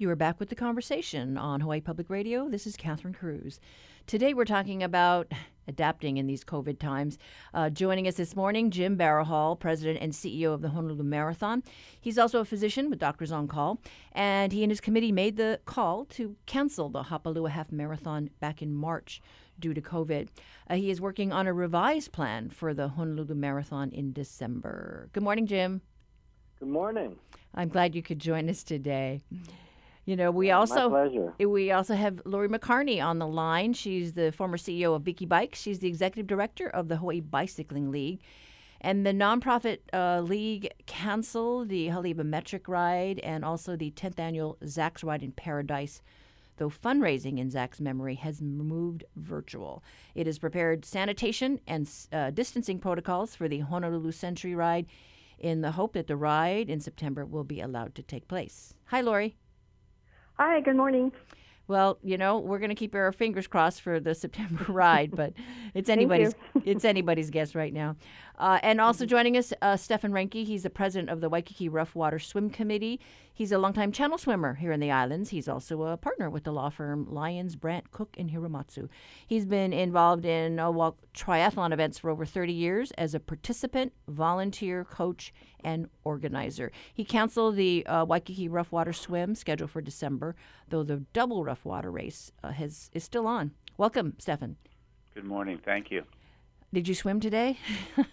You are back with the conversation on Hawaii Public Radio. This is Catherine Cruz. Today we're talking about adapting in these COVID times. Uh, joining us this morning, Jim Barahal, President and CEO of the Honolulu Marathon. He's also a physician with Doctors on Call, and he and his committee made the call to cancel the Hapalua Half Marathon back in March due to COVID. Uh, he is working on a revised plan for the Honolulu Marathon in December. Good morning, Jim. Good morning. I'm glad you could join us today. You know, we also we also have Lori McCarney on the line. She's the former CEO of Biki Bikes. She's the executive director of the Hawaii Bicycling League. And the nonprofit uh, league canceled the Haleiwa Metric Ride and also the 10th annual Zach's Ride in Paradise, though fundraising in Zach's memory has moved virtual. It has prepared sanitation and uh, distancing protocols for the Honolulu Century Ride in the hope that the ride in September will be allowed to take place. Hi, Lori. Hi, good morning. Well, you know, we're going to keep our fingers crossed for the September ride, but it's anybody's it's anybody's guess right now. Uh, and also Mm-hmm. joining us, uh, Stefan Reinke. He's the president of the Waikiki Roughwater Swim Committee. He's a longtime channel swimmer here in the islands. He's also a partner with the law firm Lyons, Brandt, Cook, and Hiramatsu. He's been involved in uh, walk triathlon events for over 30 years as a participant, volunteer, coach, and organizer. He canceled the uh, Waikiki Roughwater Swim scheduled for December, though the double rough water race uh, has is still on. Welcome, Stefan. Good morning. Thank you. Did you swim today?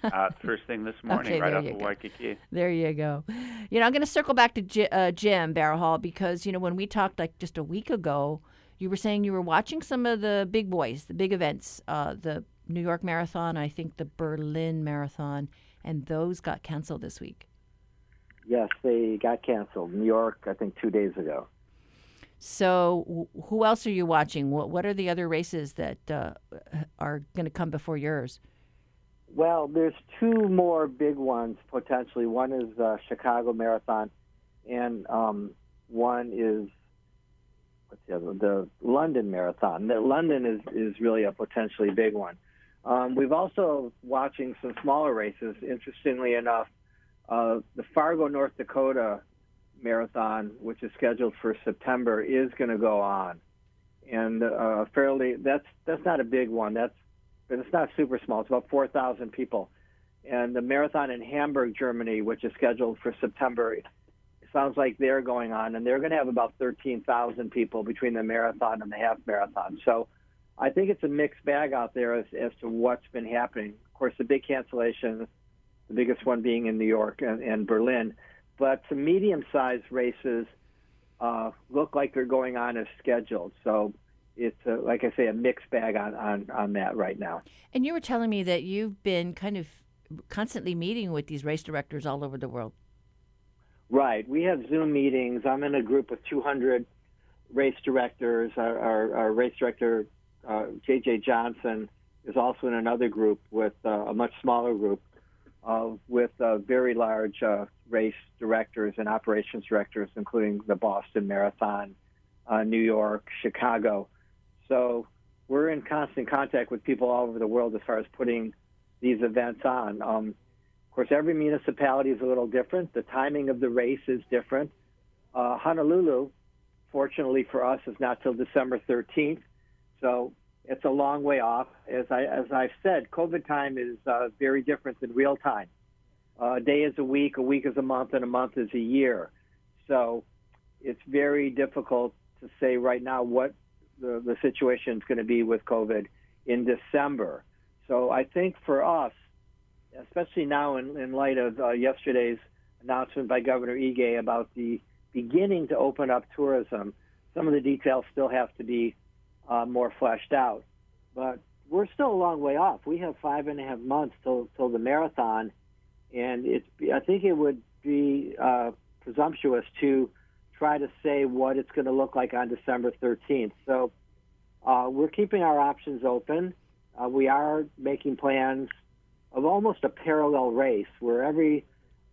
Uh, first thing this morning, Okay, right there off of go. Waikiki. There you go. You know, I'm going to circle back to J- uh, Jim Barahal because, you know, when we talked like just a week ago, you were saying you were watching some of the big boys, the big events, uh, the New York Marathon, I think the Berlin Marathon, and those got canceled this week. Yes, they got canceled. New York, I think, two days ago. So, wh- who else are you watching? What, what are the other races that uh, are going to come before yours? Well, there's two more big ones potentially. One is the Chicago Marathon, and um, one is what's the other? The London Marathon. The London is is really a potentially big one. Um, we've also watching some smaller races. Interestingly enough, uh, the Fargo, North Dakota Marathon, which is scheduled for September, is going to go on, and uh, fairly. That's that's not a big one. That's but it's not super small. It's about 4,000 people. And the marathon in Hamburg, Germany, which is scheduled for September, sounds like they're going on, and they're going to have about 13,000 people between the marathon and the half marathon. So I think it's a mixed bag out there as, as to what's been happening. Of course, the big cancellation, the biggest one being in New York and, and Berlin, but some medium-sized races uh, look like they're going on as scheduled. So it's a, like I say, a mixed bag on, on, on that right now. And you were telling me that you've been kind of constantly meeting with these race directors all over the world. Right. We have Zoom meetings. I'm in a group of 200 race directors. Our, our, our race director, uh, J.J. Johnson, is also in another group with uh, a much smaller group uh, with uh, very large uh, race directors and operations directors, including the Boston Marathon, uh, New York, Chicago. So we're in constant contact with people all over the world as far as putting these events on. Um, of course, every municipality is a little different. The timing of the race is different. Uh, Honolulu, fortunately for us, is not till December 13th, so it's a long way off. As I as I've said, COVID time is uh, very different than real time. Uh, a day is a week, a week is a month, and a month is a year. So it's very difficult to say right now what the, the situation is going to be with COVID in December. So I think for us, especially now in, in light of uh, yesterday's announcement by Governor Ige about the beginning to open up tourism, some of the details still have to be uh, more fleshed out. But we're still a long way off. We have five and a half months till till the marathon, and it's. I think it would be uh, presumptuous to try to say what it's going to look like on December 13th. So uh, we're keeping our options open. Uh, we are making plans of almost a parallel race where every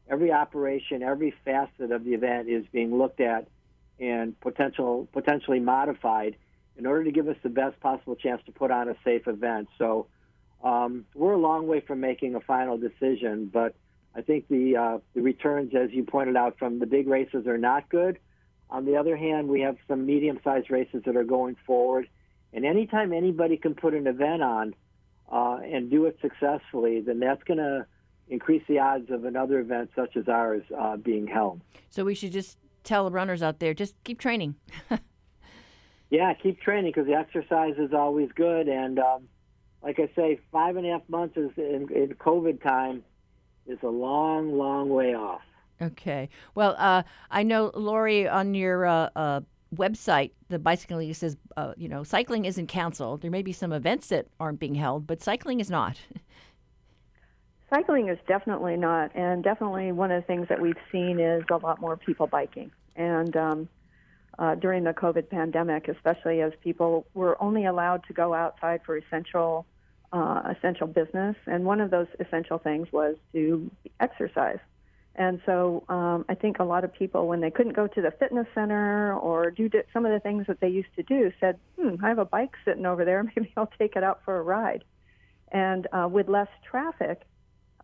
every operation, every facet of the event is being looked at and potential potentially modified in order to give us the best possible chance to put on a safe event. So um, we're a long way from making a final decision, but I think the uh, the returns, as you pointed out, from the big races are not good. On the other hand, we have some medium-sized races that are going forward, and anytime anybody can put an event on uh, and do it successfully, then that's going to increase the odds of another event such as ours uh, being held. So we should just tell the runners out there just keep training. yeah, keep training because the exercise is always good. And um, like I say, five and a half months is in, in COVID time is a long, long way off. Okay. Well, uh, I know Lori on your uh, uh, website, the Bicycling League says, uh, you know, cycling isn't canceled. There may be some events that aren't being held, but cycling is not. cycling is definitely not, and definitely one of the things that we've seen is a lot more people biking. And um, uh, during the COVID pandemic, especially as people were only allowed to go outside for essential uh, essential business, and one of those essential things was to exercise. And so um, I think a lot of people, when they couldn't go to the fitness center or do some of the things that they used to do, said, "Hmm, I have a bike sitting over there. Maybe I'll take it out for a ride." And uh, with less traffic,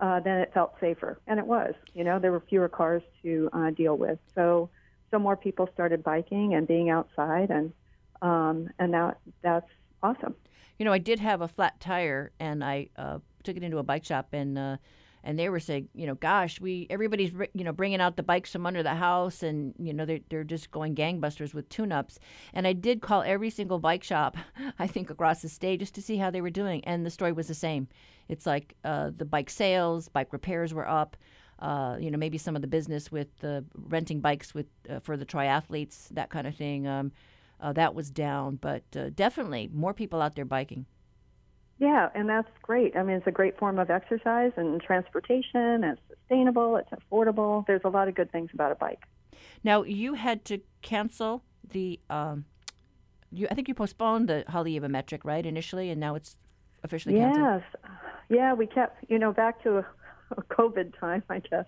uh, then it felt safer, and it was. You know, there were fewer cars to uh, deal with, so so more people started biking and being outside, and um, and now that's awesome. You know, I did have a flat tire, and I uh, took it into a bike shop, and uh, and they were saying, you know, gosh, we everybody's you know bringing out the bikes from under the house, and you know they're they're just going gangbusters with tune-ups. And I did call every single bike shop, I think across the state, just to see how they were doing, and the story was the same. It's like uh, the bike sales, bike repairs were up. Uh, you know, maybe some of the business with the renting bikes with uh, for the triathletes, that kind of thing. Um, uh, that was down, but uh, definitely more people out there biking. Yeah, and that's great. I mean, it's a great form of exercise and transportation. It's sustainable. It's affordable. There's a lot of good things about a bike. Now, you had to cancel the. Um, you, I think you postponed the Haleiwa Metric, right, initially, and now it's officially canceled. Yes, yeah, we kept. You know, back to COVID time, I guess.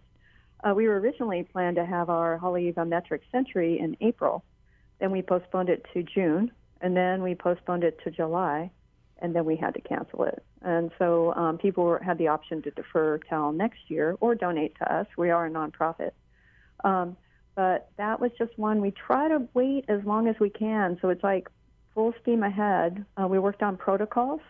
Uh, we were originally planned to have our Haleiwa Metric Century in April, then we postponed it to June, and then we postponed it to July, and then we had to cancel it. And so um, people were, had the option to defer till next year or donate to us. We are a nonprofit. Um, but that was just one. We try to wait as long as we can. So it's like full steam ahead. Uh, we worked on protocols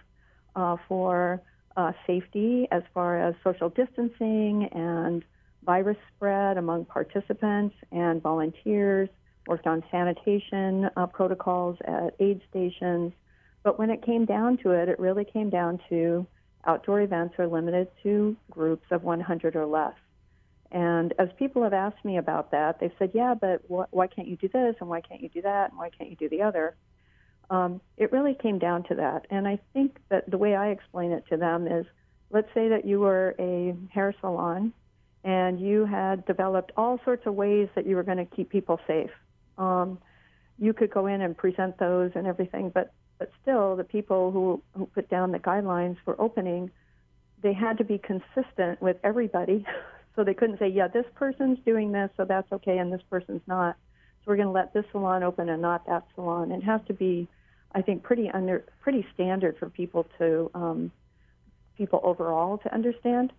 uh, for uh, safety as far as social distancing and virus spread among participants and volunteers worked on sanitation uh, protocols at aid stations. But when it came down to it, it really came down to outdoor events are limited to groups of 100 or less. And as people have asked me about that, they've said, yeah, but wh- why can't you do this and why can't you do that and why can't you do the other? Um, it really came down to that. And I think that the way I explain it to them is let's say that you were a hair salon and you had developed all sorts of ways that you were going to keep people safe um, you could go in and present those and everything, but but still, the people who who put down the guidelines for opening, they had to be consistent with everybody, so they couldn't say, yeah, this person's doing this, so that's okay, and this person's not. So we're going to let this salon open and not that salon. It has to be, I think, pretty under pretty standard for people to um, people overall to understand.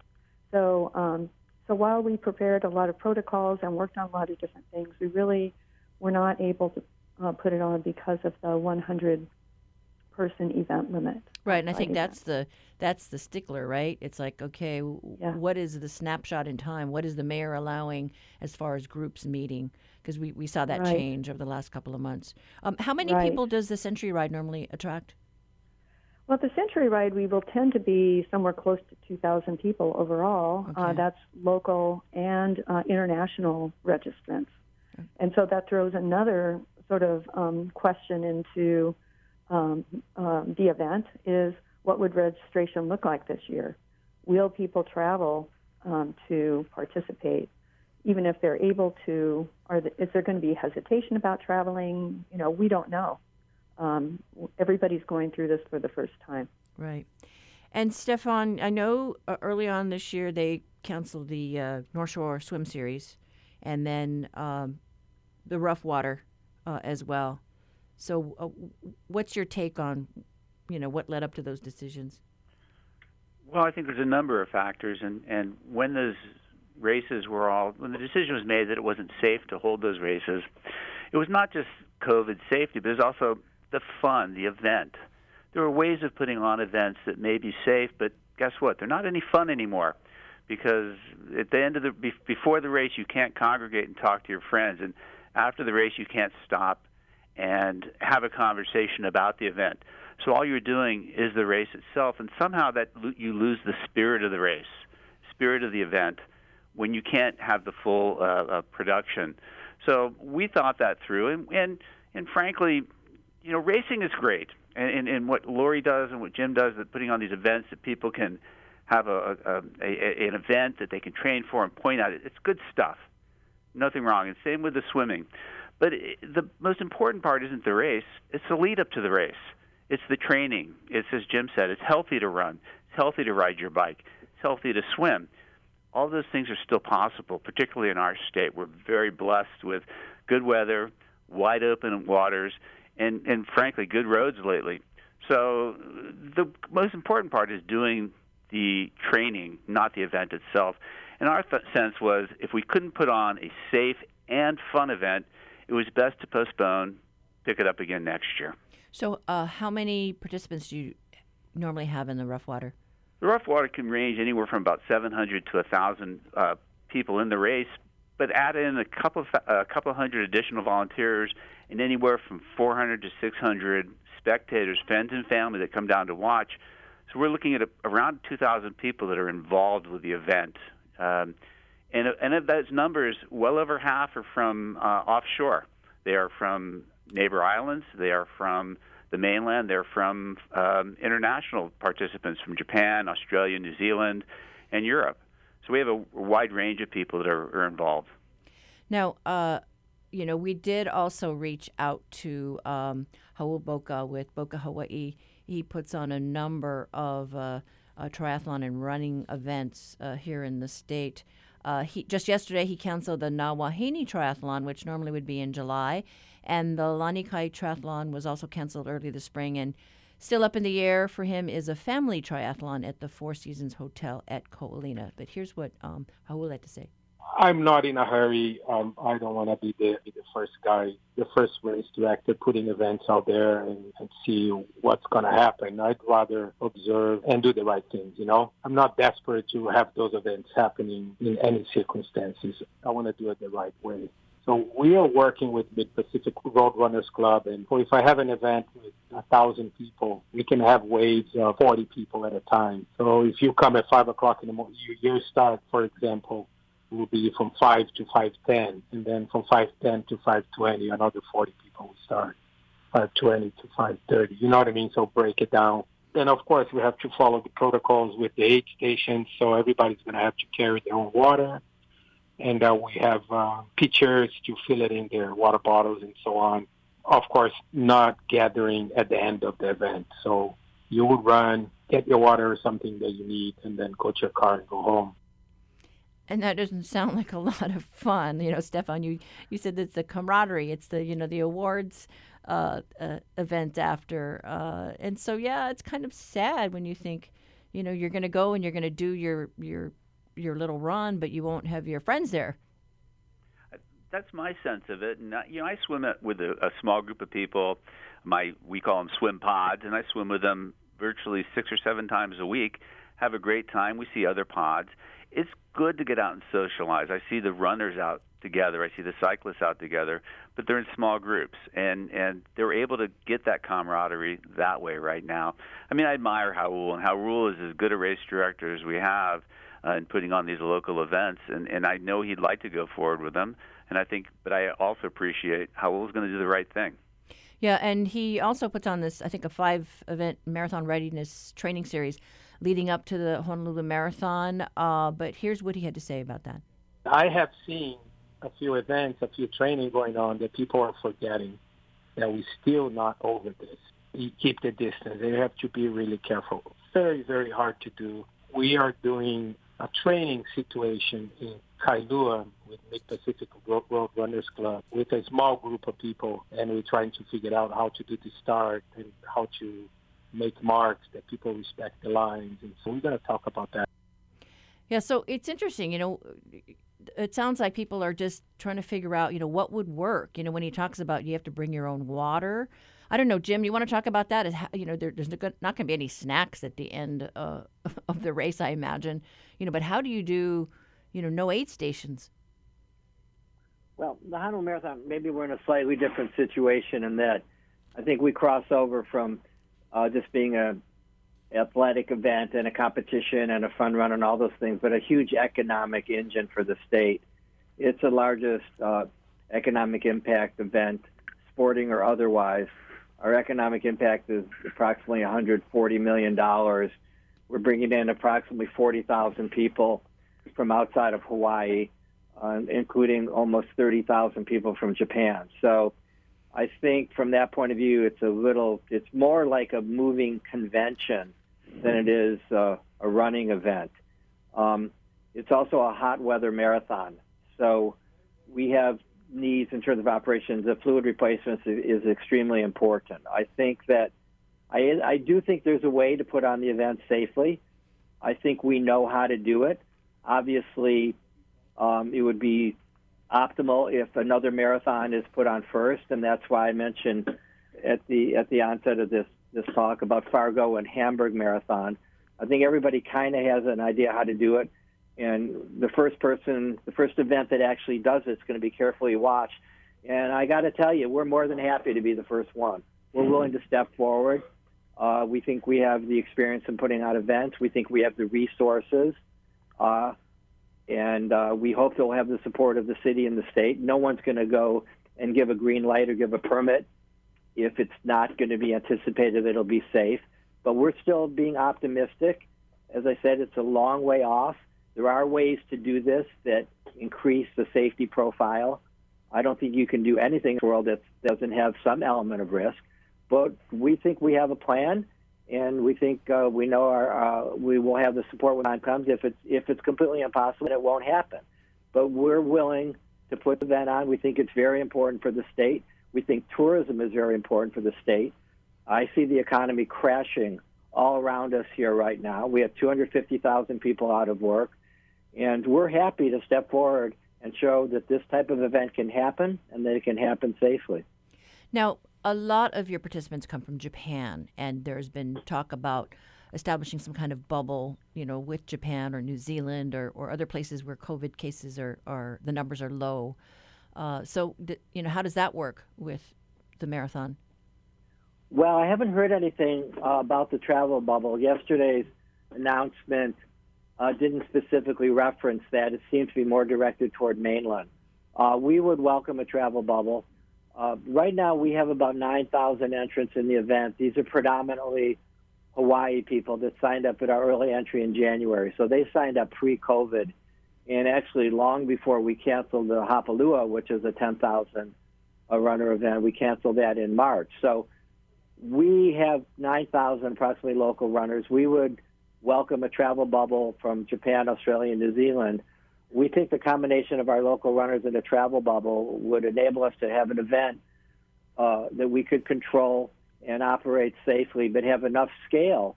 So um, so while we prepared a lot of protocols and worked on a lot of different things, we really we're not able to uh, put it on because of the 100 person event limit. Right, and I think that's the that's the stickler, right? It's like, okay, yeah. what is the snapshot in time? What is the mayor allowing as far as groups meeting? Because we, we saw that right. change over the last couple of months. Um, how many right. people does the Century Ride normally attract? Well, the Century Ride, we will tend to be somewhere close to 2,000 people overall. Uh, okay. Uh, that's local and uh, international registrants. And so that throws another sort of um, question into um, um, the event is what would registration look like this year? Will people travel um, to participate? Even if they're able to, are the, is there going to be hesitation about traveling? You know, we don't know. Um, everybody's going through this for the first time. Right. And Stefan, I know uh, early on this year they canceled the uh, North Shore Swim Series, and then um, the rough water uh, as well. So, uh, what's your take on, you know, what led up to those decisions? Well, I think there's a number of factors, and and when those races were all when the decision was made that it wasn't safe to hold those races, it was not just COVID safety, but it was also the fun, the event. There were ways of putting on events that may be safe, but guess what? They're not any fun anymore because at the end of the before the race you can't congregate and talk to your friends and after the race you can't stop and have a conversation about the event. So all you're doing is the race itself and somehow that you lose the spirit of the race, spirit of the event when you can't have the full uh, uh, production. So we thought that through and and and frankly, you know, racing is great. And, and, and what Lori does and what Jim does, that putting on these events that people can have a, a, a, an event that they can train for and point out. It's good stuff. Nothing wrong. And same with the swimming. But the most important part isn't the race, it's the lead up to the race. It's the training. It's, as Jim said, it's healthy to run, it's healthy to ride your bike, it's healthy to swim. All those things are still possible, particularly in our state. We're very blessed with good weather, wide open waters, and, and frankly, good roads lately. So the most important part is doing the training, not the event itself. And our th- sense was if we couldn't put on a safe and fun event, it was best to postpone, pick it up again next year. So, uh, how many participants do you normally have in the rough water? The rough water can range anywhere from about 700 to 1,000 uh, people in the race, but add in a couple of, a couple hundred additional volunteers and anywhere from 400 to 600 spectators, friends and family that come down to watch. So we're looking at a, around 2,000 people that are involved with the event. Um, and, and of those numbers, well over half are from uh, offshore. They are from neighbor islands. They are from the mainland. They're from um, international participants from Japan, Australia, New Zealand, and Europe. So we have a, wide range of people that are, are involved. Now, uh, you know, we did also reach out to um, Raul Boca with Boca Hawaii he puts on a number of uh, uh, triathlon and running events uh, here in the state. Uh, he just yesterday he canceled the Nawahini Triathlon, which normally would be in July, and the Lanikai Triathlon was also canceled early this spring. And still up in the air for him is a family triathlon at the Four Seasons Hotel at Ko Olina. But here's what um, Raul had to say. I'm not in a hurry. Um, I don't want to be the, be the first guy, the first race director putting events out there and, and see what's going to happen. I'd rather observe and do the right things, you know? I'm not desperate to have those events happening in any circumstances. I want to do it the right way. So we are working with Mid Pacific Road Runners Club, and if I have an event with a thousand people, we can have waves of 40 people at a time. So if you come at five o'clock in the morning, you, you start, for example, will be from 5 to 510, and then from 510 to 520, another 40 people will start. 520 to 530. You know what I mean? So break it down. Then, of course, we have to follow the protocols with the aid stations. So everybody's going to have to carry their own water. And uh, we have uh, pitchers to fill it in their water bottles and so on. Of course, not gathering at the end of the event. So you would run, get your water or something that you need, and then go to your car and go home and that doesn't sound like a lot of fun. You know, Stefan, you you said it's the camaraderie, it's the you know the awards uh, uh, event after, uh, and so yeah, it's kind of sad when you think, you know, you're going to go and you're going to do your your your little run, but you won't have your friends there. That's my sense of it, and you know, I swim with a, a small group of people. My we call them swim pods, and I swim with them virtually six or seven times a week. Have a great time. We see other pods it's good to get out and socialize. I see the runners out together. I see the cyclists out together, but they're in small groups, and and they're able to get that camaraderie that way right now. I mean, I admire Raul, and Raul is as good a race director as we have uh, in putting on these local events, and and I know he'd like to go forward with them, and I think, but I also appreciate Raul's going to do the right thing. Yeah, and he also puts on this, I think, a five event marathon readiness training series leading up to the Honolulu Marathon. Uh, but here's what he had to say about that. I have seen a few events, a few training going on that people are forgetting that we're still not over this. You keep the distance. They have to be really careful. Very, very hard to do. We are doing a training situation in Kailua with Mid Pacific Road Runners Club with a small group of people, and we're trying to figure out how to do the start and how to make marks that people respect the lines, and so we're going to talk about that. Yeah, so it's interesting, you know. it sounds like people are just trying to figure out, you know, what would work. You know, when he talks about you have to bring your own water. I don't know, Jim. You want to talk about that? Is you know, there, there's not going to be any snacks at the end uh, of the race, I imagine. You know, but how do you do, you know, no aid stations? Well, the Honolulu Marathon, maybe we're in a slightly different situation in that I think we cross over from uh, just being a athletic event and a competition and a fun run and all those things, but a huge economic engine for the state. It's the largest uh, economic impact event, sporting or otherwise. Our economic impact is approximately $140 million. We're bringing in approximately 40,000 people from outside of Hawaii, uh, including almost 30,000 people from Japan. So I think from that point of view, it's a little, it's more like a moving convention than it is uh, a running event. Um, it's also a hot weather marathon, so we have needs in terms of operations. The fluid replacement is, is extremely important. I think that I, I do think there's a way to put on the event safely. I think we know how to do it. Obviously, um, it would be optimal if another marathon is put on first, and that's why I mentioned at the at the onset of this this talk about Fargo and Hamburg Marathon. I think everybody kind of has an idea how to do it. And the first person, the first event that actually does it is going to be carefully watched. And I got to tell you, we're more than happy to be the first one. We're mm-hmm. willing to step forward. Uh, we think we have the experience in putting out events. We think we have the resources. Uh, and uh, we hope they'll have the support of the city and the state. No one's going to go and give a green light or give a permit if it's not going to be anticipated it'll be safe. But we're still being optimistic. As I said, it's a long way off. There are ways to do this that increase the safety profile. I don't think you can do anything in the world that doesn't have some element of risk. But we think we have a plan, and we think uh, we know our uh, we will have the support when time comes. If it's if it's completely impossible, it won't happen. But we're willing to put the event on. We think it's very important for the state. We think tourism is very important for the state. I see the economy crashing all around us here right now. We have 250,000 people out of work, and we're happy to step forward and show that this type of event can happen and that it can happen safely. Now, a lot of your participants come from Japan, and there's been talk about establishing some kind of bubble, you know, with Japan or New Zealand or, or other places where COVID cases are, are the numbers are low. Uh, so, th- you know, how does that work with the marathon? Well, I haven't heard anything uh, about the travel bubble. Yesterday's announcement uh, didn't specifically reference that. It seems to be more directed toward mainland. Uh, we would welcome a travel bubble. Uh, right now, we have about 9,000 entrants in the event. These are predominantly Hawaii people that signed up at our early entry in January. So they signed up pre COVID and actually long before we canceled the Hapalua, which is a 10,000 runner event, we canceled that in March. So we have 9,000 approximately local runners. We would welcome a travel bubble from Japan, Australia, and New Zealand. We think the combination of our local runners and a travel bubble would enable us to have an event uh, that we could control and operate safely, but have enough scale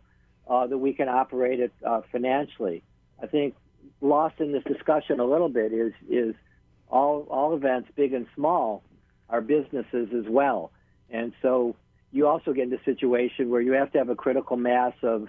uh, that we can operate it uh, financially. I think lost in this discussion a little bit is is all all events, big and small, are businesses as well, and so you also get into a situation where you have to have a critical mass of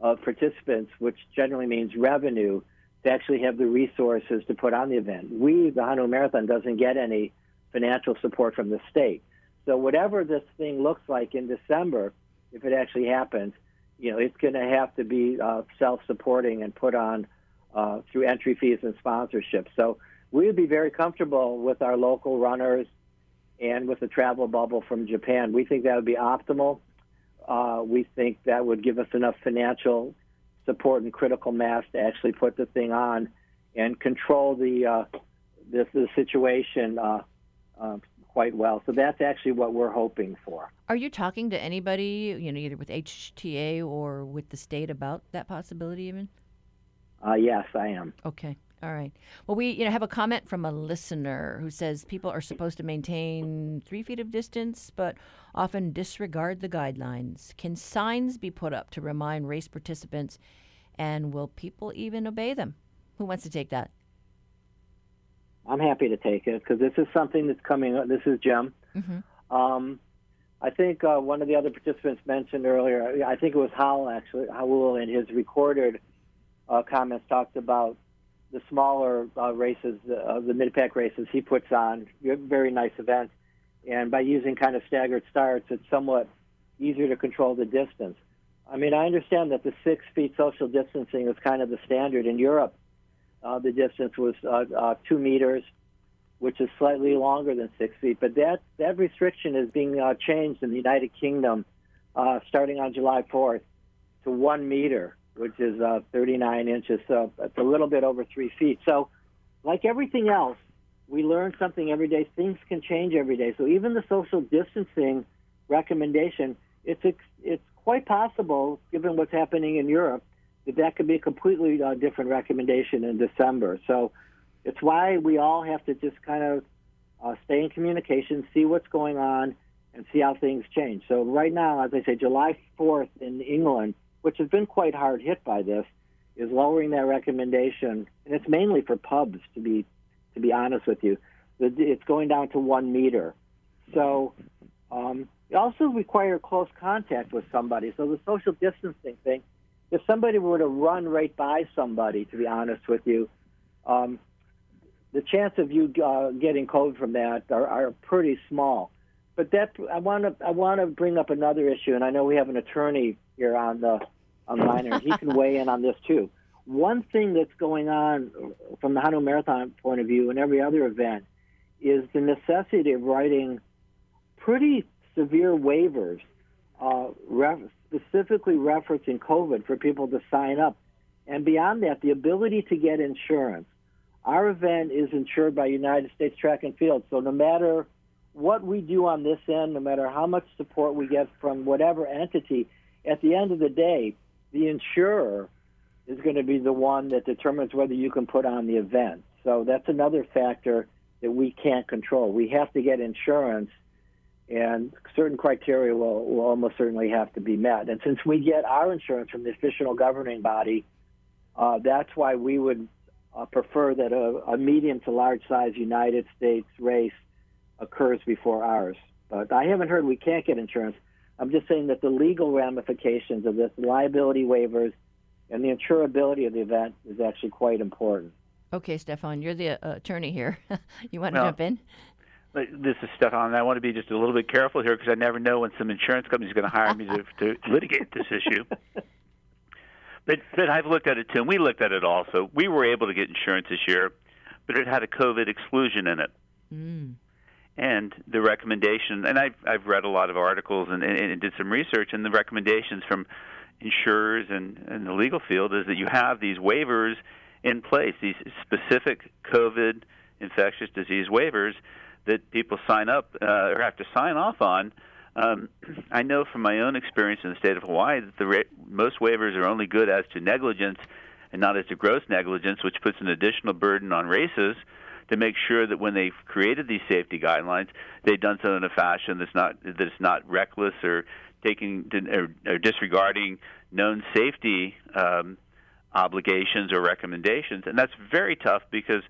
of participants, which generally means revenue, to actually have the resources to put on the event. We, the Honolulu Marathon, doesn't get any financial support from the state. So whatever this thing looks like in December, if it actually happens, you know, it's going to have to be uh, self-supporting and put on uh, through entry fees and sponsorships. So we would be very comfortable with our local runners and with the travel bubble from Japan. We think that would be optimal. Uh, we think that would give us enough financial support and critical mass to actually put the thing on and control the uh, the, the situation uh, uh, quite well. So that's actually what we're hoping for. Are you talking to anybody, you know, either with HTA or with the state about that possibility even? Uh, yes, I am. Okay. All right. Well, we you know have a comment from a listener who says people are supposed to maintain three feet of distance, but often disregard the guidelines. Can signs be put up to remind race participants, and will people even obey them? Who wants to take that? I'm happy to take it because this is something that's coming. up. This is Jim. Mm-hmm. Um, I think uh, one of the other participants mentioned earlier. I think it was Raul actually. Raul in his recorded uh, comments talked about the smaller uh, races, uh, the mid-pack races he puts on. Very nice events, and by using kind of staggered starts, it's somewhat easier to control the distance. I mean, I understand that the six feet social distancing is kind of the standard in Europe. Uh, the distance was uh, uh, two meters, which is slightly longer than six feet. But that that restriction is being uh, changed in the United Kingdom, starting on July 4th, to one meter, which is uh, 39 inches. So it's a little bit over three feet. So, like everything else, we learn something every day. Things can change every day. So even the social distancing recommendation, it's it's quite possible, given what's happening in Europe, that that could be a completely uh, different recommendation in December. So it's why we all have to just kind of uh, stay in communication, see what's going on, and see how things change. So right now, as I say, July 4th in England, which has been quite hard hit by this, is lowering that recommendation, and it's mainly for pubs to be to be honest with you. It's going down to one meter. So um, it also requires close contact with somebody. So the social distancing thing, if somebody were to run right by somebody, to be honest with you, um, the chance of you uh, getting COVID from that are, are pretty small. But that I want to I want to bring up another issue, and I know we have an attorney here on the on the line, and he can weigh in on this too. One thing that's going on from the Honolulu Marathon point of view, and every other event, is the necessity of writing pretty severe waivers, uh, ref- specifically referencing COVID for people to sign up. And beyond that, the ability to get insurance. Our event is insured by United States Track and Field, so no matter what we do on this end, no matter how much support we get from whatever entity, at the end of the day, the insurer is going to be the one that determines whether you can put on the event. So that's another factor that we can't control. We have to get insurance and certain criteria will, will almost certainly have to be met. And since we get our insurance from the official governing body, uh, that's why we would uh, prefer that a, a, medium to large size United States race occurs before ours. But I haven't heard we can't get insurance. I'm just saying that the legal ramifications of this, liability waivers, and the insurability of the event is actually quite important. Okay, Stefan, you're the uh, attorney here. you want to well, jump in? this is Stefan. I want to be just a little bit careful here because I never know when some insurance company is going to hire me to, to litigate this issue. But, but I've looked at it too, and we looked at it also. We were able to get insurance this year, but it had a COVID exclusion in it. Mm. And the recommendation, and I've, I've read a lot of articles and, and, and did some research, and the recommendations from insurers and, the legal field is that you have these waivers in place, these specific COVID infectious disease waivers that people sign up uh, or have to sign off on. Um, I know from my own experience in the state of Hawaii that the ra- most waivers are only good as to negligence and not as to gross negligence, which puts an additional burden on races to make sure that when they've created these safety guidelines, they've done so in a fashion that's not that is not reckless or taking or, or disregarding known safety um, obligations or recommendations, and that's very tough because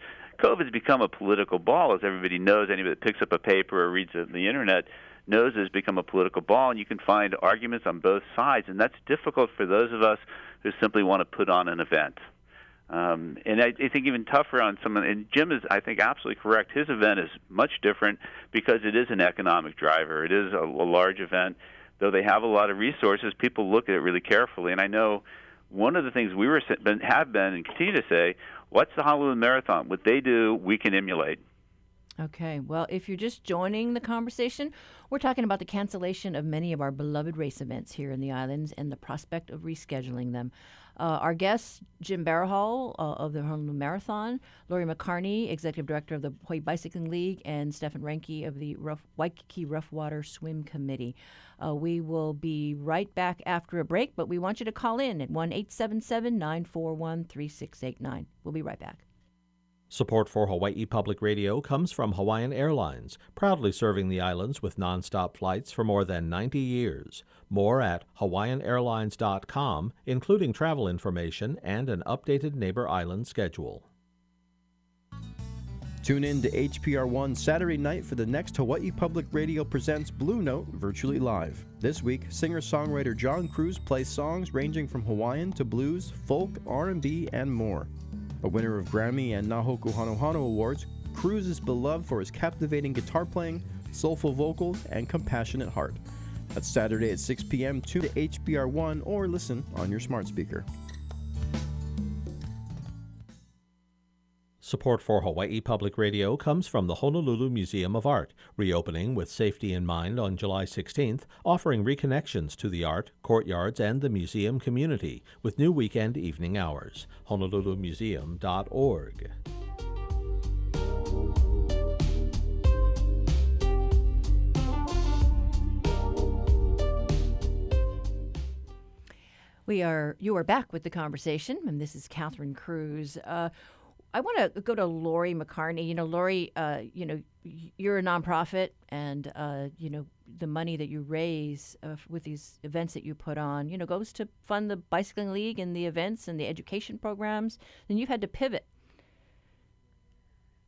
COVID's become a political ball, as everybody knows. Anybody that picks up a paper or reads it on the internet knows it's become a political ball, and you can find arguments on both sides, and that's difficult for those of us who simply want to put on an event. Um, and I, I think even tougher on someone. And Jim is, I think, absolutely correct. His event is much different because it is an economic driver. It is a, a large event, though they have a lot of resources. People look at it really carefully, and I know one of the things we were have been and continue to say What's the Honolulu Marathon? What they do, we can emulate. Okay, well, if you're just joining the conversation, we're talking about the cancellation of many of our beloved race events here in the islands and the prospect of rescheduling them. Uh, our guests, Jim Barahal uh, of the Honolulu Marathon, Lori McCarney, Executive Director of the Hawaii Bicycling League, and Stefan Reinke of the Rough, Waikiki Roughwater Swim Committee. Uh, we will be right back after a break, but we want you to call in at 1 877 941 3689. We'll be right back. Support for Hawaii Public Radio comes from Hawaiian Airlines, proudly serving the islands with nonstop flights for more than 90 years. More at hawaiianairlines.com, including travel information and an updated neighbor island schedule. Tune in to HPR1 Saturday night for the next Hawaii Public Radio Presents Blue Note virtually live. This week, singer-songwriter John Cruz plays songs ranging from Hawaiian to blues, folk, R&B, and more. A winner of Grammy and Nahoku Hanohano Awards, Cruz is beloved for his captivating guitar playing, soulful vocals, and compassionate heart. That's Saturday at 6 p.m. Tune to HPR1 or listen on your smart speaker. Support for Hawaii Public Radio comes from the Honolulu Museum of Art, reopening with safety in mind on July 16th, offering reconnections to the art, courtyards, and the museum community with new weekend evening hours. HonoluluMuseum.org. We are you are back with the conversation, and this is Catherine Cruz. Uh, I want to go to Lori McCarney. You know, Lori, uh, you know, you're a nonprofit, and uh, you know the money that you raise uh, with these events that you put on, you know, goes to fund the bicycling league and the events and the education programs. And you've had to pivot.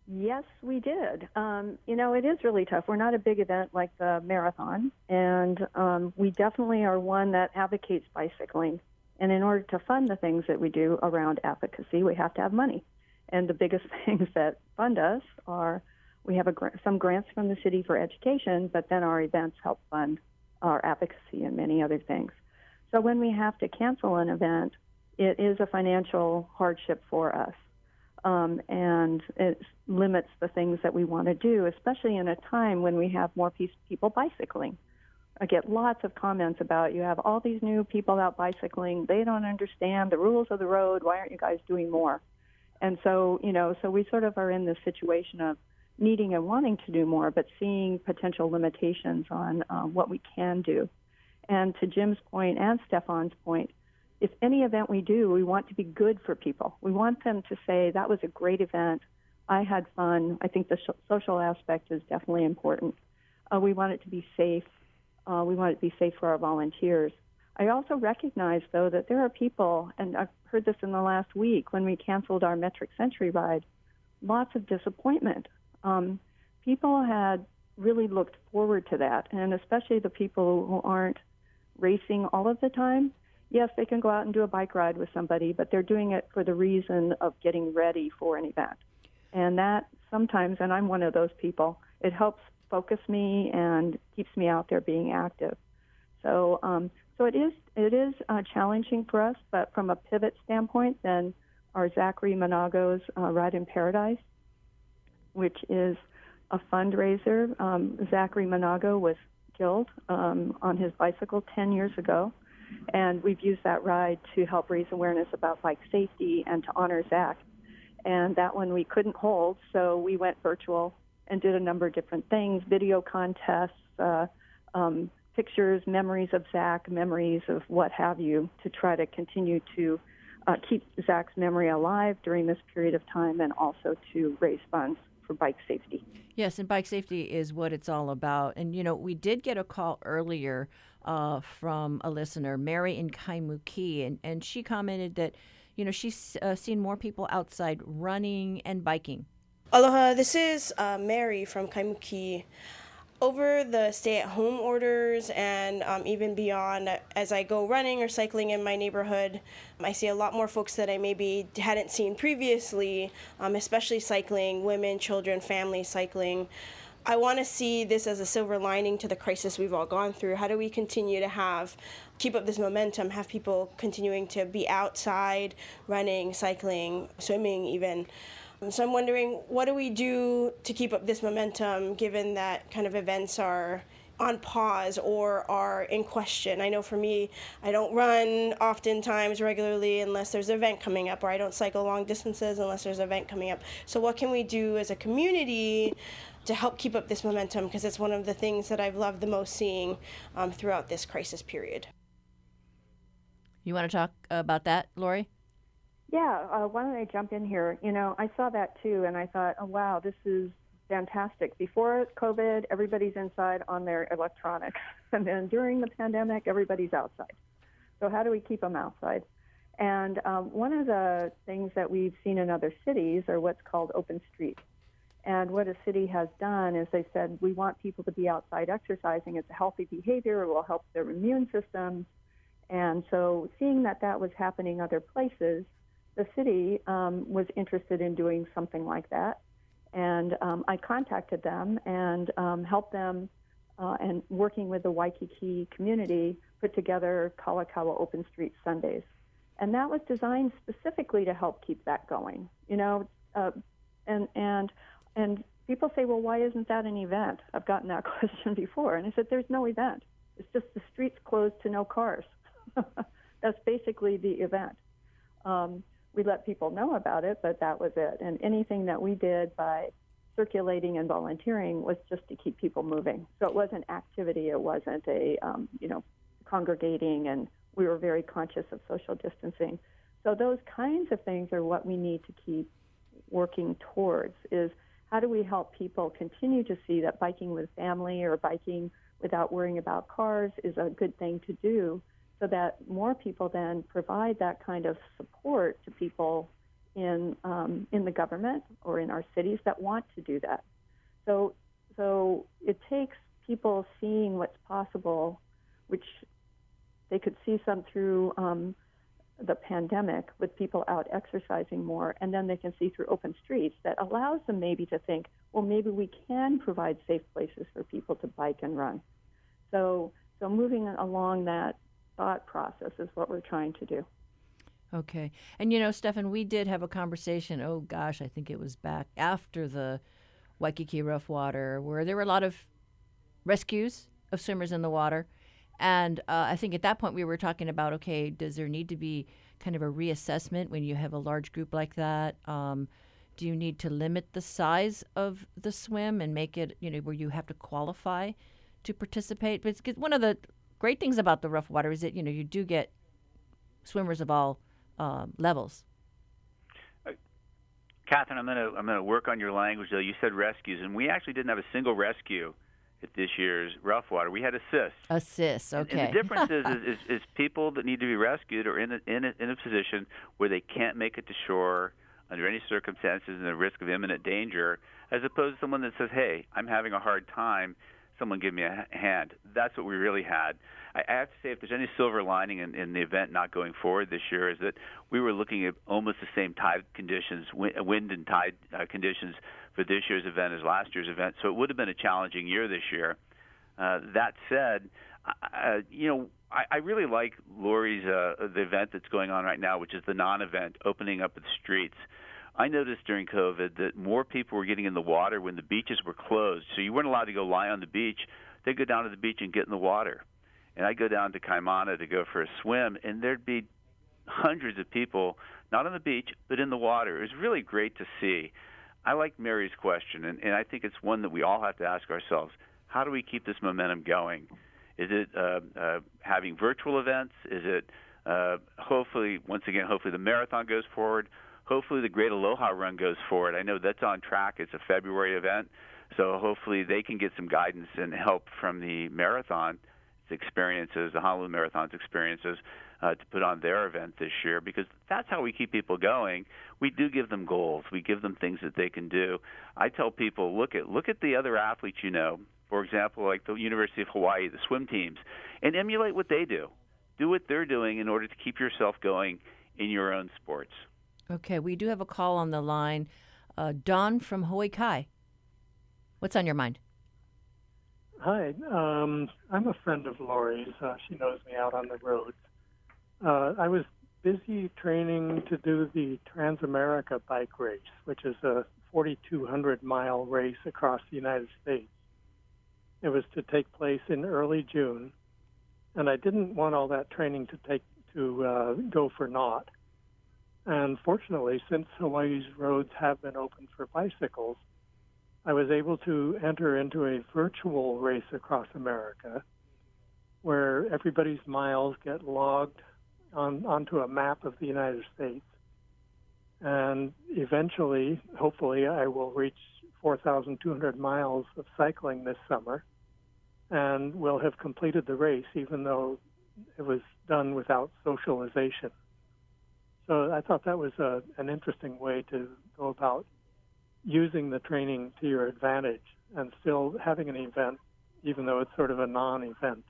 Yes, we did. Um, you know, it is really tough. We're not a big event like the marathon, and um, we definitely are one that advocates bicycling. And in order to fund the things that we do around advocacy, we have to have money. And the biggest things that fund us are we have a, some grants from the city for education, but then our events help fund our advocacy and many other things. So when we have to cancel an event, it is a financial hardship for us. Um, and it limits the things that we want to do, especially in a time when we have more people bicycling. I get lots of comments about you have all these new people out bicycling. They don't understand the rules of the road. Why aren't you guys doing more? And so, you know, so we sort of are in this situation of needing and wanting to do more, but seeing potential limitations on uh, what we can do. And to Jim's point and Stefan's point, if any event we do, we want to be good for people. We want them to say, that was a great event. I had fun. I think the social aspect is definitely important. Uh, we want it to be safe. Uh, we want it to be safe for our volunteers. I also recognize, though, that there are people, and I've heard this in the last week when we canceled our Metric Century ride, lots of disappointment. Um, people had really looked forward to that, and especially the people who aren't racing all of the time. Yes, they can go out and do a bike ride with somebody, but they're doing it for the reason of getting ready for an event. And that sometimes, and I'm one of those people, it helps focus me and keeps me out there being active. So um, so it is it is uh, challenging for us, but from a pivot standpoint, then our Zachary Manago's uh, Ride in Paradise, which is a fundraiser. Um, Zachary Manago was killed um, on his bicycle 10 years ago, and we've used that ride to help raise awareness about bike safety and to honor Zach. And that one we couldn't hold, so we went virtual and did a number of different things, video contests. Uh, um, pictures, memories of Zach, memories of what have you, to try to continue to uh, keep Zach's memory alive during this period of time and also to raise funds for bike safety. Yes, and bike safety is what it's all about. And, you know, we did get a call earlier uh, from a listener, Mary in Kaimuki, and, and she commented that, you know, she's uh, seen more people outside running and biking. Aloha, this is uh, Mary from Kaimuki over the stay at home orders and um, even beyond, as I go running or cycling in my neighborhood, I see a lot more folks that I maybe hadn't seen previously, um, especially cycling, women, children, family cycling. I want to see this as a silver lining to the crisis we've all gone through. How do we continue to have, keep up this momentum, have people continuing to be outside, running, cycling, swimming, even? So I'm wondering, what do we do to keep up this momentum given that kind of events are on pause or are in question. I know for me, I don't run oftentimes regularly unless there's an event coming up, or I don't cycle long distances unless there's an event coming up. So, what can we do as a community to help keep up this momentum? Because it's one of the things that I've loved the most seeing um, throughout this crisis period. You want to talk about that, Lori? Yeah, uh, why don't I jump in here? You know, I saw that too, and I thought, oh wow, this is fantastic. Before COVID, everybody's inside on their electronics, and then during the pandemic, everybody's outside. So how do we keep them outside? And um, one of the things that we've seen in other cities are what's called open streets. And what a city has done is they said, we want people to be outside exercising. It's a healthy behavior. It will help their immune systems. And so, seeing that that was happening other places, the city um, was interested in doing something like that. And um, I contacted them and um, helped them uh, and working with the Waikiki community put together Kalakaua Open Street Sundays. And that was designed specifically to help keep that going. You know, uh, and and and people say, well, why isn't that an event? I've gotten that question before, and I said, there's no event. It's just the streets closed to no cars. That's basically the event. Um, we let people know about it, but that was it. And anything that we did by circulating and volunteering was just to keep people moving. So it wasn't activity. It wasn't a um, you know congregating, and we were very conscious of social distancing. So those kinds of things are what we need to keep working towards. Is how do we help people continue to see that biking with family or biking without worrying about cars is a good thing to do, so that more people then provide that kind of support to people in um, in the government or in our cities that want to do that. So so it takes people seeing what's possible, which they could see some through um, the pandemic with people out exercising more, and then they can see through open streets that allows them maybe to think, well, maybe we can provide safe places for people to bike and run. So so moving along that thought process is what we're trying to do. Okay. And you know, Stefan, we did have a conversation, oh gosh, I think it was back after the Waikiki rough water, where there were a lot of rescues of swimmers in the water. And uh, I think at that point we were talking about okay, does there need to be kind of a reassessment when you have a large group like that? Um, do you need to limit the size of the swim and make it, you know, where you have to qualify to participate? But it's one of the great things about the rough water is that, you know, you do get swimmers of all um, levels. Uh, Catherine, I'm gonna I'm gonna work on your language though. You said rescues, and we actually didn't have a single rescue at this year's rough water. We had assists. Assists, okay. And, and the difference is, is, is, is people that need to be rescued are in a, in a, in a position where they can't make it to shore under any circumstances and the risk of imminent danger, as opposed to someone that says, "Hey, I'm having a hard time. Someone give me a hand." That's what we really had. I have to say, if there's any silver lining in, in the event not going forward this year, is that we were looking at almost the same tide conditions, wind and tide uh, conditions for this year's event as last year's event. So it would have been a challenging year this year. Uh, that said, uh, you know, I, I really like Lori's uh, the event that's going on right now, which is the non-event, opening up the streets. I noticed during COVID that more people were getting in the water when the beaches were closed. So you weren't allowed to go lie on the beach. They'd go down to the beach and get in the water and I'd go down to Kaimana to go for a swim, and there'd be hundreds of people, not on the beach, but in the water. It was really great to see. I like Mary's question, and, and I think it's one that we all have to ask ourselves. How do we keep this momentum going? Is it uh, uh, having virtual events? Is it uh, hopefully, once again, hopefully the marathon goes forward? Hopefully the Great Aloha Run goes forward. I know that's on track. It's a February event, so hopefully they can get some guidance and help from the marathon experiences, the Honolulu Marathon's experiences, uh, to put on their event this year because that's how we keep people going. We do give them goals. We give them things that they can do. I tell people, look at look at the other athletes you know. For example, like the University of Hawaii, the swim teams, and emulate what they do. Do what they're doing in order to keep yourself going in your own sports. Okay, we do have a call on the line. Uh, Don from Hawaii Kai. What's on your mind? Hi, um, I'm a friend of Lori's. Uh, she knows me out on the road. Uh, I was busy training to do the Transamerica bike race, which is a 4,200 mile race across the United States. It was to take place in early June, and I didn't want all that training to take to uh, go for naught. And fortunately, since Hawaii's roads have been open for bicycles, I was able to enter into a virtual race across America where everybody's miles get logged on, onto a map of the United States. And eventually, hopefully, I will reach 4,200 miles of cycling this summer and will have completed the race, even though it was done without socialization. So I thought that was a, an interesting way to go about using the training to your advantage and still having an event, even though it's sort of a non-event.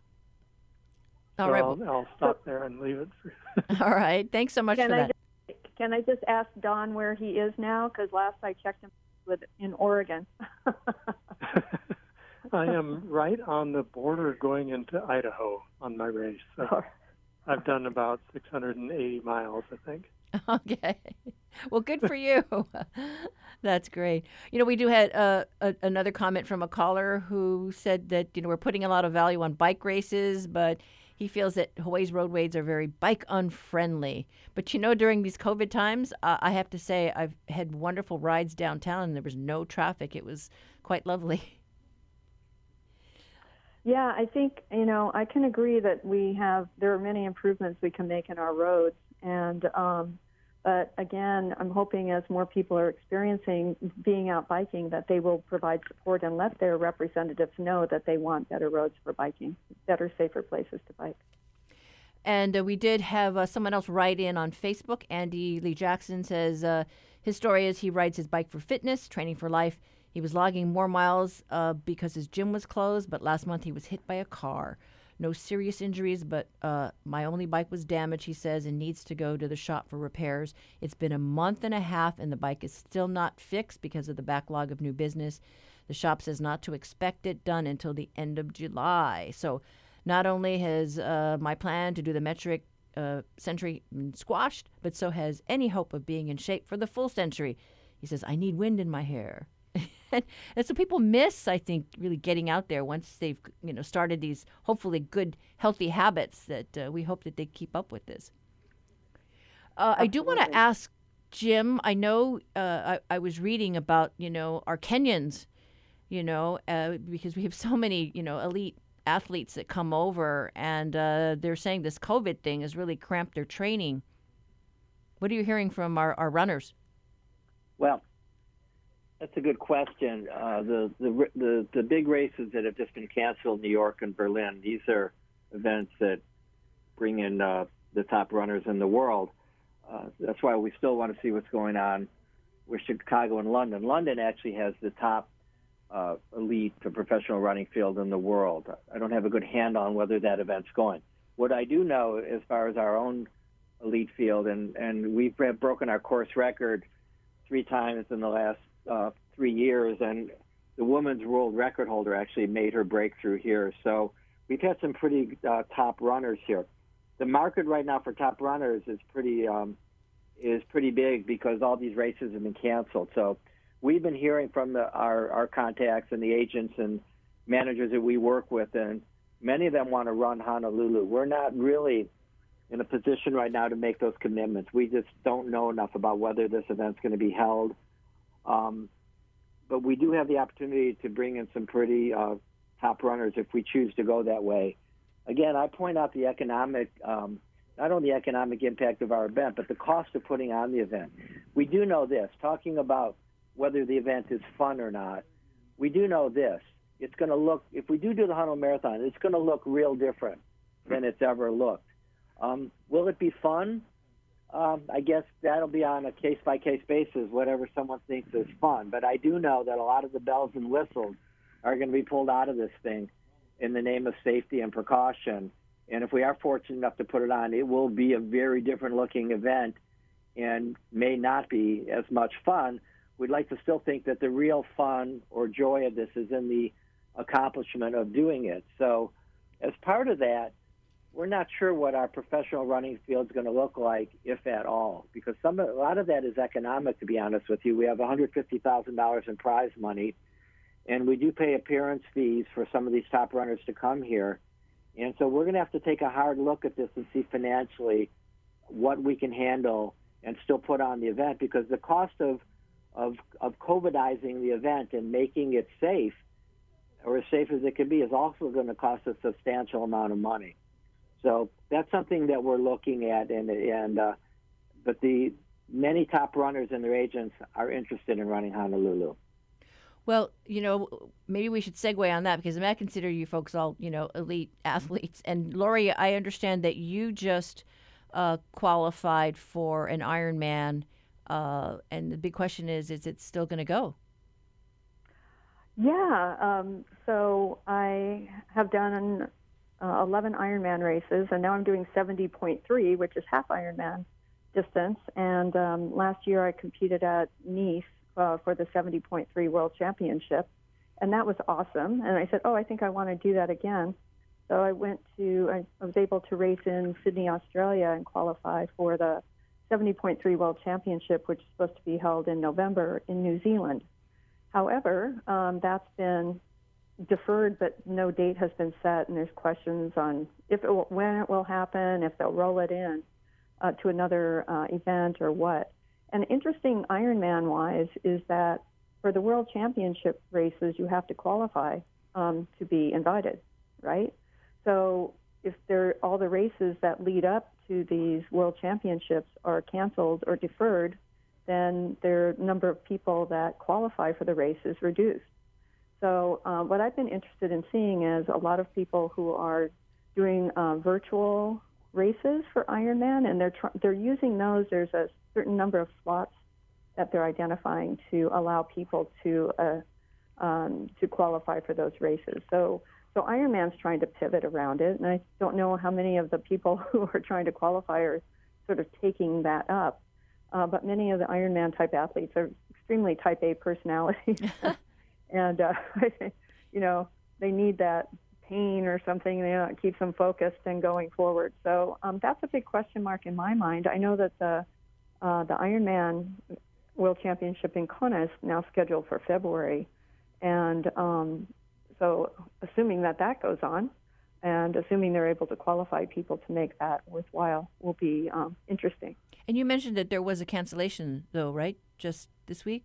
All so right. I'll, I'll stop there and leave it. For All right. Thanks so much Can for I that. just, can I just ask Don where he is now? Because last I checked him with in Oregon. I am right on the border going into Idaho on my race. So I've done about 680 miles, I think. Okay. Well, good for you. That's great. You know, we do had uh, a, another comment from a caller who said that you know we're putting a lot of value on bike races, but he feels that Hawaii's roadways are very bike unfriendly. But you know, during these COVID times, uh, I have to say I've had wonderful rides downtown, and there was no traffic. It was quite lovely. Yeah, I think you know I can agree that we have there are many improvements we can make in our roads, and um, but again, I'm hoping as more people are experiencing being out biking that they will provide support and let their representatives know that they want better roads for biking, better, safer places to bike. And uh, we did have uh, someone else write in on Facebook. Andy Lee Jackson says uh, his story is he rides his bike for fitness, training for life. He was logging more miles uh, because his gym was closed, but last month he was hit by a car. No serious injuries, but uh, my only bike was damaged, he says, and needs to go to the shop for repairs. It's been a month and a half, and the bike is still not fixed because of the backlog of new business. The shop says not to expect it done until the end of July. So, not only has uh, my plan to do the metric uh, century been squashed, but so has any hope of being in shape for the full century. He says, I need wind in my hair. And so people miss, I think, really getting out there once they've, you know, started these hopefully good, healthy habits that uh, we hope that they keep up with this. Uh, I do want to ask Jim. I know uh, I, I was reading about, you know, our Kenyans, you know, uh, because we have so many, you know, elite athletes that come over, and uh, they're saying this COVID thing has really cramped their training. What are you hearing from our, our runners? Well, that's a good question. Uh, the, the the the big races that have just been canceled, New York and Berlin. These are events that bring in uh, the top runners in the world. Uh, that's why we still want to see what's going on with Chicago and London. London actually has the top uh, elite to professional running field in the world. I don't have a good hand on whether that event's going. What I do know, as far as our own elite field, and and we've broken our course record three times in the last uh, three years, and the women's world record holder actually made her breakthrough here. So we've had some pretty uh, top runners here. The market right now for top runners is pretty um, is pretty big because all these races have been canceled. So we've been hearing from the, our our contacts and the agents and managers that we work with, and many of them want to run Honolulu. We're not really in a position right now to make those commitments. We just don't know enough about whether this event's going to be held. Um, but we do have the opportunity to bring in some pretty uh, top runners if we choose to go that way. Again, I point out the economic, um, not only the economic impact of our event, but the cost of putting on the event. We do know this, talking about whether the event is fun or not, we do know this. It's going to look, if we do do the Honolulu Marathon, it's going to look real different than it's ever looked. Um, will it be fun? Um, I guess that'll be on a case by case basis, whatever someone thinks is fun. But I do know that a lot of the bells and whistles are going to be pulled out of this thing in the name of safety and precaution. And if we are fortunate enough to put it on, it will be a very different looking event and may not be as much fun. We'd like to still think that the real fun or joy of this is in the accomplishment of doing it. So, as part of that, we're not sure what our professional running field is going to look like, if at all, because some a lot of that is economic. To be honest with you, we have $150,000 in prize money, and we do pay appearance fees for some of these top runners to come here, and so we're going to have to take a hard look at this and see financially what we can handle and still put on the event, because the cost of of of COVIDizing the event and making it safe, or as safe as it can be, is also going to cost a substantial amount of money. So that's something that we're looking at, and and uh, but the many top runners and their agents are interested in running Honolulu. Well, you know, maybe we should segue on that because I consider you folks all, you know, elite athletes. And Lori, I understand that you just uh, qualified for an Ironman, uh, and the big question is, is it still going to go? Yeah. Um, so I have done uh, 11 Ironman races, and now I'm doing 70.3, which is half Ironman distance. And um, last year I competed at Nice uh, for the 70.3 World Championship, and that was awesome. And I said, oh, I think I want to do that again. So I went to, I, was able to race in Sydney, Australia, and qualify for the 70.3 World Championship, which is supposed to be held in November in New Zealand. However, um, that's been deferred, but no date has been set, and there's questions on if it will, when it will happen, if they'll roll it in uh, to another uh, event or what. And interesting Ironman wise is that for the World Championship races, you have to qualify um, to be invited, right? So if there all the races that lead up to these World Championships are canceled or deferred, then their number of people that qualify for the race is reduced. So uh, what I've been interested in seeing is a lot of people who are doing uh, virtual races for Ironman, and they're tr- they're using those. There's a certain number of slots that they're identifying to allow people to uh, um, to qualify for those races. So so Ironman's trying to pivot around it, and I don't know how many of the people who are trying to qualify are sort of taking that up. Uh, but many of the Ironman type athletes are extremely type A personalities, and uh, you know they need that pain or something you know, that keeps them focused and going forward. So um, that's a big question mark in my mind. I know that the uh, the Ironman World Championship in Kona is now scheduled for February, and um, so assuming that that goes on, and assuming they're able to qualify people to make that worthwhile will be um, interesting. And you mentioned that there was a cancellation, though, right? Just this week.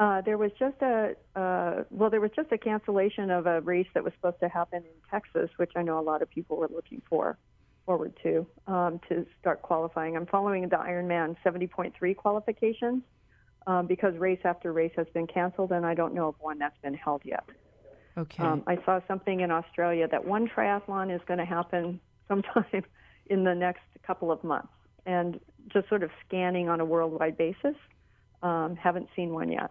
Uh, there was just a uh, well, there was just a cancellation of a race that was supposed to happen in Texas, which I know a lot of people were looking for forward to um, to start qualifying. I'm following the Ironman 70.3 qualifications um, because race after race has been canceled, and I don't know of one that's been held yet. Okay. Um, I saw something in Australia that one triathlon is going to happen sometime in the next couple of months, and just sort of scanning on a worldwide basis, um, haven't seen one yet.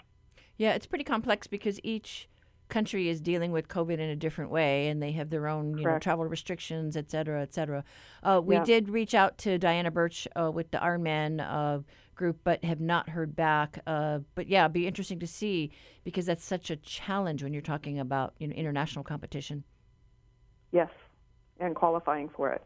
Yeah, it's pretty complex because each country is dealing with COVID in a different way, and they have their own, you know, travel restrictions, et cetera, et cetera. Uh, we Yeah. did reach out to Diana Bertsch uh, with the Ironman uh, group, but have not heard back. Uh, but yeah, it'd be interesting to see because that's such a challenge when you're talking about you know international competition. Yes, and qualifying for it.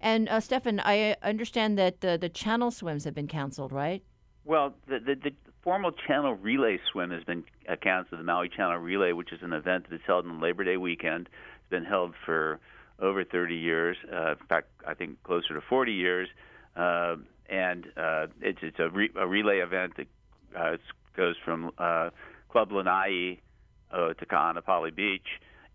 And uh, Stefan, I understand that the the channel swims have been canceled, right? Well, the, the, the formal channel relay swim has been uh, canceled. The Maui Channel Relay, which is an event that is held on Labor Day weekend, has been held for over 30 years. Uh, in fact, I think closer to 40 years. Uh, and uh, it's it's a, re- a relay event that uh, goes from uh, Club Lanai uh, to Ka'anapali Beach.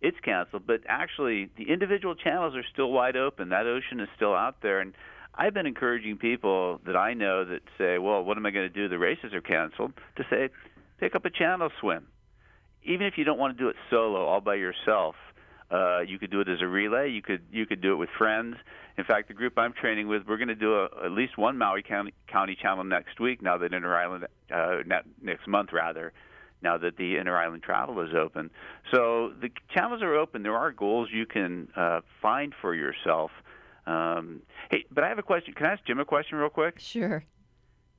It's canceled, but actually the individual channels are still wide open. That ocean is still out there, and I've been encouraging people that I know that say, "Well, what am I going to do? The races are canceled." To say, pick up a channel swim, even if you don't want to do it solo, all by yourself. Uh, you could do it as a relay. You could you could do it with friends. In fact, the group I'm training with, we're going to do a, at least one Maui County, County channel next week. Now that Inter Island, uh, ne- next month rather, now that the Inter Island travel is open. So the channels are open. There are goals you can uh, find for yourself. Um, hey, but I have a question. Can I ask Jim a question real quick? Sure.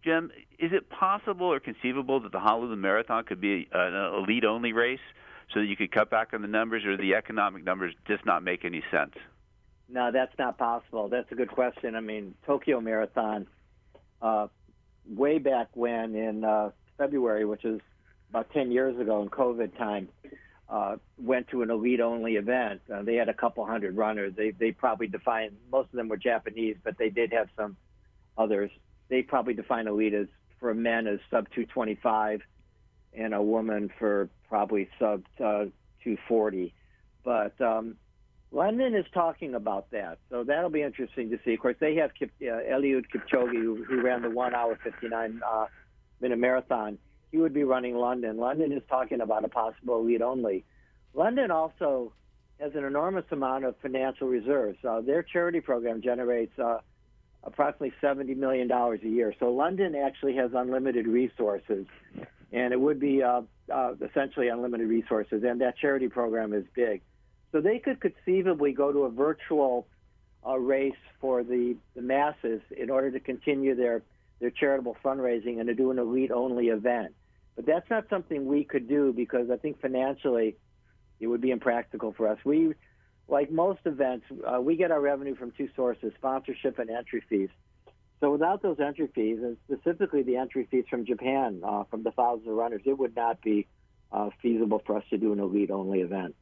Jim, is it possible or conceivable that the Honolulu Marathon could be an elite only race so that you could cut back on the numbers, or the economic numbers just not make any sense? No, that's not possible. That's a good question. I mean, Tokyo Marathon, uh, way back when in uh, February, which is about 10 years ago in COVID time, uh, went to an elite only event. Uh, they had a couple hundred runners. They, they probably defined, most of them were Japanese, but they did have some others. They probably define elite as for men as sub 225 and a woman for probably sub uh, 240. But um, London is talking about that, so that'll be interesting to see. Of course, they have Kip, uh, Eliud Kipchoge, who, who ran the one hour 59 uh, minute marathon. He would be running London. London is talking about a possible lead only. London also has an enormous amount of financial reserves. Uh, their charity program generates uh, approximately $70 million a year. So London actually has unlimited resources. and it would be uh, uh, essentially unlimited resources. And that charity program is big, so they could conceivably go to a virtual uh, race for the, the masses in order to continue their their charitable fundraising and to do an elite only event. But that's not something we could do because I think financially it would be impractical for us. We, like most events, uh, we get our revenue from two sources sponsorship and entry fees. So without those entry fees, and specifically the entry fees from Japan, uh, from the thousands of runners, it would not be uh, feasible for us to do an elite only event.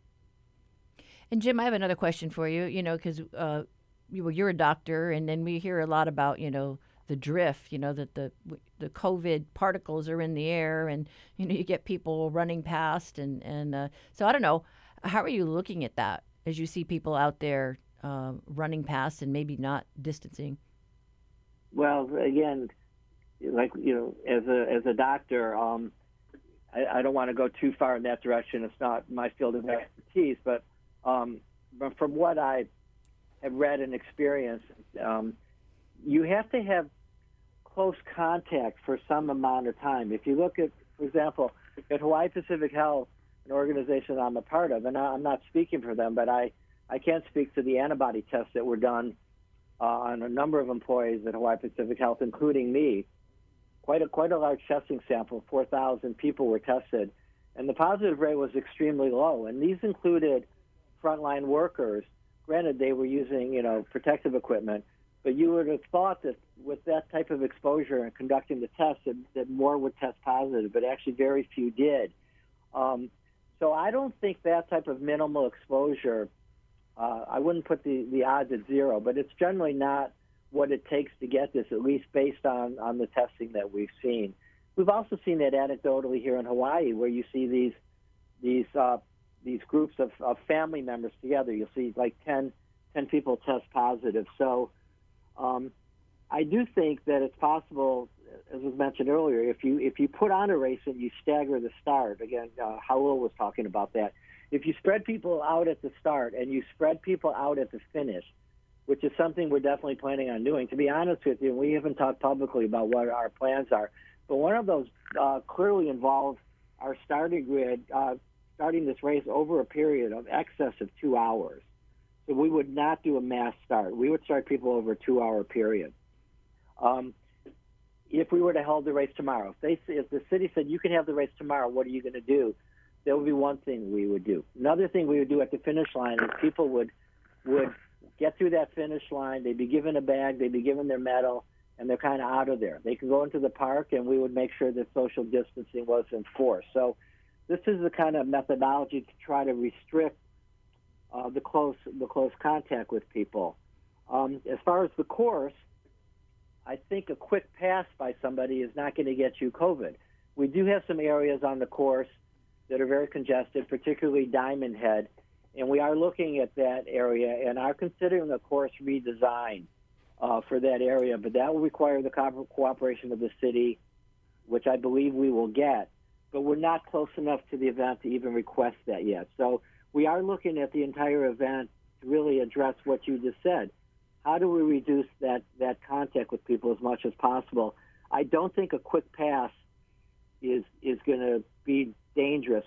And Jim, I have another question for you. You know, because uh, you, you're a doctor, and then we hear a lot about you know the drift. You know that the the COVID particles are in the air, and you know you get people running past, and and uh, so I don't know. How are you looking at that as you see people out there uh, running past and maybe not distancing? Well, again, like you know, as a as a doctor, um, I, I don't want to go too far in that direction. It's not my field of expertise, but um, from what I have read and experienced, um, you have to have close contact for some amount of time. If you look at, for example, at Hawaii Pacific Health, an organization I'm a part of, and I'm not speaking for them, but I, I can't speak to the antibody tests that were done uh, on a number of employees at Hawaii Pacific Health, including me. Quite a quite a large testing sample, 4,000 people were tested, and the positive rate was extremely low. And these included frontline workers. Granted, they were using you know protective equipment, but you would have thought that with that type of exposure and conducting the test, that, that more would test positive, but actually very few did. Um, so I don't think that type of minimal exposure. Uh, I wouldn't put the, the odds at zero, but it's generally not what it takes to get this, at least based on, on the testing that we've seen. We've also seen that anecdotally here in Hawaii, where you see these these uh, these groups of, of family members together. You'll see like 10, 10 people test positive. So um, I do think that it's possible, as was mentioned earlier, if you if you put on a race and you stagger the start. Again, uh, Raul was talking about that. If you spread people out at the start and you spread people out at the finish, which is something we're definitely planning on doing. To be honest with you, we haven't talked publicly about what our plans are, but one of those uh, clearly involves our starting grid uh, starting this race over a period of excess of two hours. We would not do a mass start. We would start people over a two-hour period. Um, if we were to hold the race tomorrow, if, they, if the city said you can have the race tomorrow, what are you going to do? That would be one thing we would do. Another thing we would do at the finish line is people would would get through that finish line. They'd be given a bag, they'd be given their medal, and they're kind of out of there. They could go into the park, and we would make sure that social distancing was enforced. So this is the kind of methodology to try to restrict uh, the close the close contact with people. Um, as far as the course, I think a quick pass by somebody is not going to get you COVID. We do have some areas on the course that are very congested, particularly Diamond Head, and we are looking at that area and are considering a course redesign uh, for that area. But that will require the co- cooperation of the city, which I believe we will get. But we're not close enough to the event to even request that yet. So we are looking at the entire event to really address what you just said. How do we reduce that, that contact with people as much as possible? I don't think a quick pass is is going to be dangerous.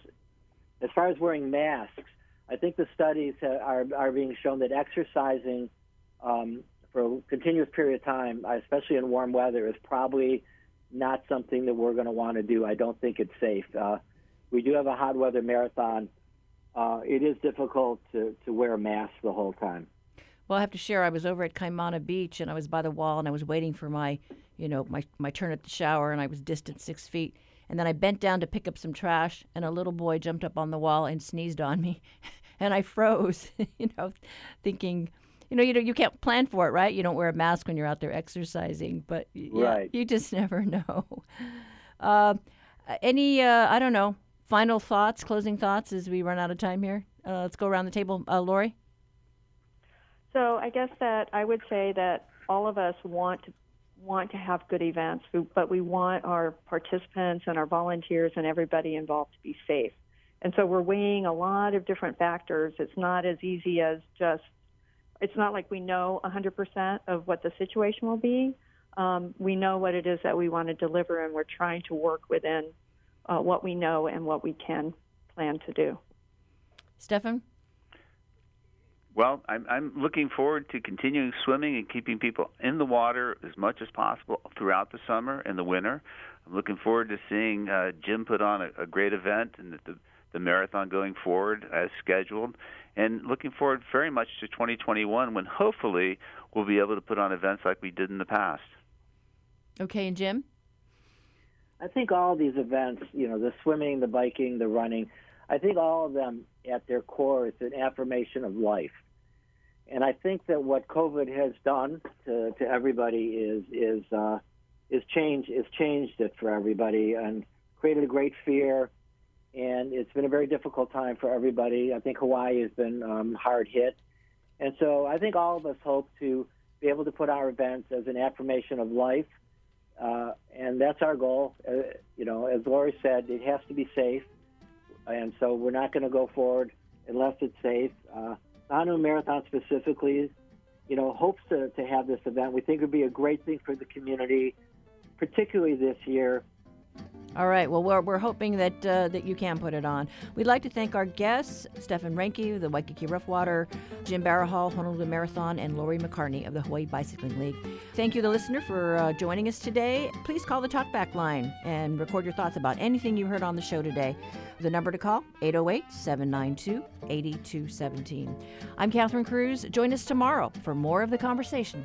As far as wearing masks, I think the studies are are being shown that exercising um, for a continuous period of time, especially in warm weather, is probably not something that we're going to want to do. I don't think it's safe. Uh, we do have a hot weather marathon uh, it is difficult to, to wear a mask the whole time. Well, I have to share. I was over at Kaimana Beach, and I was by the wall, and I was waiting for my, you know, my my turn at the shower, and I was distant six feet. And then I bent down to pick up some trash, and a little boy jumped up on the wall and sneezed on me, and I froze. you know, thinking, you know, you know, you can't plan for it, right? You don't wear a mask when you're out there exercising, but yeah, right. you just never know. Uh, any, uh, I don't know, final thoughts, closing thoughts as we run out of time here? Uh, let's go around the table. Uh, Lori? So I guess that I would say that all of us want to want to have good events, but we want our participants and our volunteers and everybody involved to be safe. And so we're weighing a lot of different factors. It's not as easy as just, it's not like we know 100% of what the situation will be. Um, we know what it is that we want to deliver, and we're trying to work within uh, what we know and what we can plan to do. Stefan? Well, I'm, I'm looking forward to continuing swimming and keeping people in the water as much as possible throughout the summer and the winter. I'm looking forward to seeing uh, Jim put on a, a great event and the, the marathon going forward as scheduled. And looking forward very much to 2021 when hopefully we'll be able to put on events like we did in the past. Okay, and Jim? I think all these events, you know, the swimming, the biking, the running, I think all of them at their core is an affirmation of life. And I think that what COVID has done to, to everybody is is uh, is change is changed it for everybody and created a great fear. And it's been a very difficult time for everybody. I think Hawaii has been um, hard hit, and so I think all of us hope to be able to put our events as an affirmation of life, uh, and that's our goal. Uh, you know, as Lori said, it has to be safe and so we're not going to go forward unless it's safe. Uh, Honolulu Marathon specifically, you know, hopes to, to have this event. We think it would be a great thing for the community, particularly this year. All right. Well, we're, we're hoping that uh, that you can put it on. We'd like to thank our guests, Stefan Reinke, the Waikiki Roughwater, Jim Barahal, Honolulu Marathon, and Lori McCarney of the Hawaii Bicycling League. Thank you, the listener, for uh, joining us today. Please call the talkback line and record your thoughts about anything you heard on the show today. The number to call, 808-792-8217. I'm Catherine Cruz. Join us tomorrow for more of the conversation.